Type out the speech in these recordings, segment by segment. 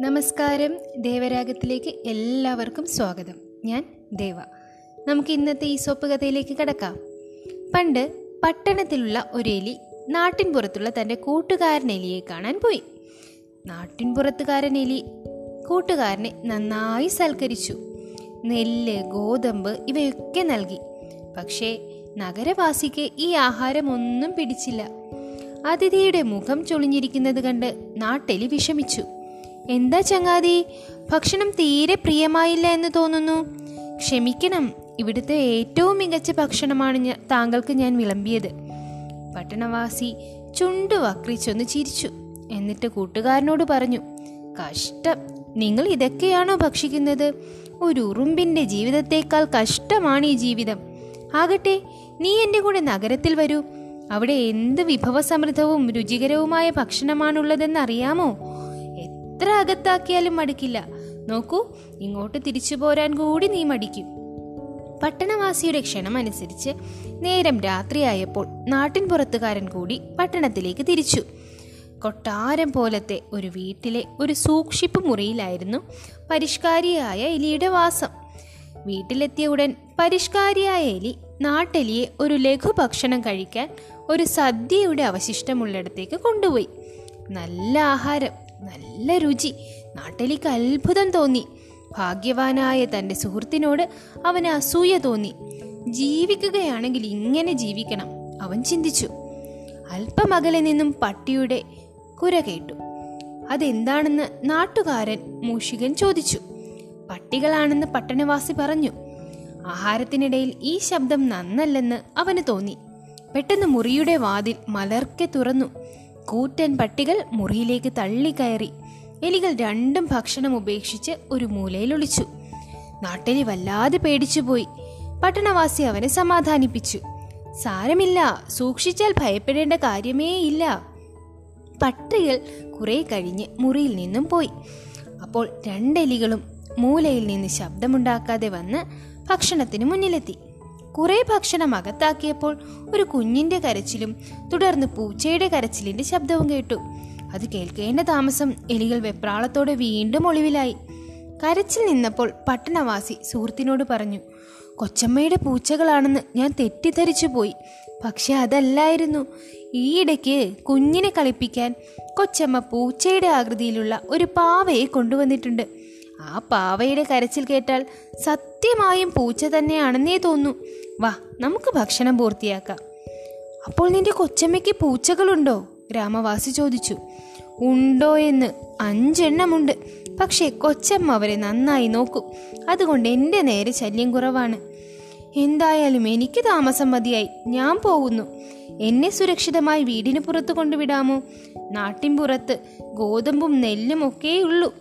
നമസ്കാരം. ദേവരാഗത്തിലേക്ക് എല്ലാവർക്കും സ്വാഗതം. ഞാൻ ദേവ. നമുക്ക് ഇന്നത്തെ ഈ സോപ്പ് കഥയിലേക്ക് കിടക്കാം. പണ്ട് പട്ടണത്തിലുള്ള ഒരു എലി നാട്ടിൻ പുറത്തുള്ള തന്റെ കൂട്ടുകാരൻ എലിയെ കാണാൻ പോയി. നാട്ടിൻ പുറത്തുകാരൻ എലി കൂട്ടുകാരനെ നന്നായി സൽക്കരിച്ചു. നെല്ല് ഗോതമ്പ് ഇവയൊക്കെ നൽകി. പക്ഷേ നഗരവാസിക്ക് ഈ ആഹാരം ഒന്നും പിടിച്ചില്ല. അതിഥിയുടെ മുഖം ചൊളിഞ്ഞിരിക്കുന്നത് കണ്ട് നാട്ടെലി വിഷമിച്ചു. എന്താ ചങ്ങാതി? ഭക്ഷണം തീരെ പ്രിയമായില്ല എന്ന് തോന്നുന്നു. ക്ഷമിക്കണം. ഇവിടുത്തെ ഏറ്റവും മികച്ച ഭക്ഷണമാണ് താങ്കൾക്ക് ഞാൻ വിളമ്പിയത്. പട്ടണവാസി ചുണ്ടു വക്രിച്ചൊന്ന് ചിരിച്ചു. എന്നിട്ട് കൂട്ടുകാരനോട് പറഞ്ഞു കഷ്ടം. നിങ്ങൾ ഇതൊക്കെയാണോ ഭക്ഷിക്കുന്നത്? ഒരു ഉറുമ്പിന്റെ ജീവിതത്തേക്കാൾ കഷ്ടമാണ് ഈ ജീവിതം. ആകട്ടെ നീ എന്റെ കൂടെ നഗരത്തിൽ വരൂ. അവിടെ എന്ത് വിഭവസമൃദ്ധവും രുചികരവുമായ ഭക്ഷണമാണുള്ളതെന്ന് അറിയാമോ? എത്ര അകത്താക്കിയാലും മടുക്കില്ല. നോക്കൂ ഇങ്ങോട്ട് തിരിച്ചു പോരാൻ കൂടി നീ മടിക്കും. പട്ടണവാസിയുടെ ക്ഷണമനുസരിച്ച് നേരം രാത്രിയായപ്പോൾ നാട്ടിൻ പുറത്തുകാരൻ കൂടി പട്ടണത്തിലേക്ക് തിരിച്ചു. കൊട്ടാരം പോലത്തെ ഒരു വീട്ടിലെ ഒരു സൂക്ഷിപ്പ് മുറിയിലായിരുന്നു പരിഷ്കാരിയായ എലിയുടെ വാസം. വീട്ടിലെത്തിയ ഉടൻ പരിഷ്കാരിയായ എലി നാട്ടെലിയെ ഒരു ലഘുഭക്ഷണം കഴിക്കാൻ ഒരു സദ്യയുടെ അവശിഷ്ടമുള്ളിടത്തേക്ക് കൊണ്ടുപോയി. നല്ല ആഹാരം. നല്ല രുചി. നാട്ടിലേക്ക് അത്ഭുതം തോന്നി. ഭാഗ്യവാനായ തന്റെ സുഹൃത്തിനോട് അവന് അസൂയ തോന്നി. ജീവിക്കുകയാണെങ്കിൽ ഇങ്ങനെ ജീവിക്കണം അവൻ ചിന്തിച്ചു. അല്പം അകലെ നിന്നും പട്ടിയുടെ കുര കേട്ടു. അതെന്താണെന്ന് നാട്ടുകാരൻ മൂഷികൻ ചോദിച്ചു. പട്ടികളാണെന്ന് പട്ടണവാസി പറഞ്ഞു. ആഹാരത്തിനിടയിൽ ഈ ശബ്ദം നന്നല്ലെന്ന് അവന് തോന്നി. പെട്ടെന്ന് മുറിയുടെ വാതിൽ മലർക്കെ തുറന്നു. കൂറ്റൻ പട്ടികൾ മുറിയിലേക്ക് തള്ളിക്കയറി എലികൾ രണ്ടും ഭക്ഷണം ഉപേക്ഷിച്ച് ഒരു മൂലയിൽ ഒളിച്ചു. നാട്ടിലി വല്ലാതെ പേടിച്ചുപോയി പട്ടണവാസി അവനെ സമാധാനിപ്പിച്ചു. സാരമില്ല സൂക്ഷിച്ചാൽ ഭയപ്പെടേണ്ട കാര്യമേ ഇല്ല. പട്ടികൾ കുറെ കഴിഞ്ഞ് മുറിയിൽ നിന്നും പോയി. അപ്പോൾ രണ്ടെലികളും മൂലയിൽ നിന്ന് ശബ്ദമുണ്ടാക്കാതെ വന്ന് ഭക്ഷണത്തിന് മുന്നിലെത്തി. കുറെ ഭക്ഷണം അകത്താക്കിയപ്പോൾ ഒരു കുഞ്ഞിന്റെ കരച്ചിലും തുടർന്ന് പൂച്ചയുടെ കരച്ചിലിന്റെ ശബ്ദവും കേട്ടു. അത് കേൾക്കേണ്ട താമസം എലികൾ വെപ്രാളത്തോടെ വീണ്ടും ഒളിവിലായി. കരച്ചിൽ നിന്നപ്പോൾ പട്ടണവാസി സുഹൃത്തിനോട് പറഞ്ഞു കൊച്ചമ്മയുടെ പൂച്ചകളാണെന്ന് ഞാൻ തെറ്റിദ്ധരിച്ചു പോയി. പക്ഷെ അതല്ലായിരുന്നു. ഈയിടയ്ക്ക് കുഞ്ഞിനെ കളിപ്പിക്കാൻ കൊച്ചമ്മ പൂച്ചയുടെ ആകൃതിയിലുള്ള ഒരു പാവയെ കൊണ്ടുവന്നിട്ടുണ്ട്. ആ പാവയുടെ കരച്ചിൽ കേട്ടാൽ സത്യമായും പൂച്ച തന്നെയാണെന്നേ തോന്നു. വാ നമുക്ക് ഭക്ഷണം പൂർത്തിയാക്കാം. അപ്പോൾ നിന്റെ കൊച്ചമ്മയ്ക്ക് പൂച്ചകളുണ്ടോ? ഗ്രാമവാസി ചോദിച്ചു. ഉണ്ടോ എന്ന് അഞ്ചെണ്ണമുണ്ട്. പക്ഷേ കൊച്ചമ്മ അവരെ നന്നായി നോക്കും. അതുകൊണ്ട് എന്റെ നേരെ ശല്യം കുറവാണ്. എന്തായാലും എനിക്ക് താമസം മതിയായി. ഞാൻ പോകുന്നു. എന്നെ സുരക്ഷിതമായി വീടിന് പുറത്ത് കൊണ്ടുവിടാമോ? നാട്ടിൻ പുറത്ത് ഗോതമ്പും നെല്ലും ഒക്കെയുള്ളൂ.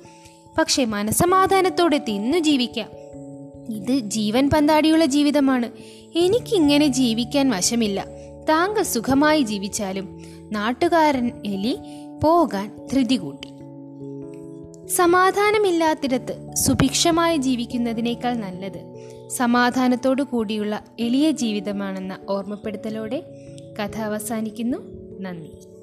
പക്ഷെ മനസമാധാനത്തോടെ തിന്നു ജീവിക്കാം. ഇത് ജീവൻ പന്താടിയുള്ള ജീവിതമാണ്. എനിക്കിങ്ങനെ ജീവിക്കാൻ വശമില്ല. താങ്കൾ സുഖമായി ജീവിച്ചാലും നാട്ടുകാരൻ എലി പോകാൻ ധൃതി കൂട്ടി. സമാധാനമില്ലാത്തിടത്ത് സുഭിക്ഷമായി ജീവിക്കുന്നതിനേക്കാൾ നല്ലത് സമാധാനത്തോടു കൂടിയുള്ള എളിയ ജീവിതമാണെന്ന ഓർമ്മപ്പെടുത്തലോടെ കഥ അവസാനിക്കുന്നു. നന്ദി.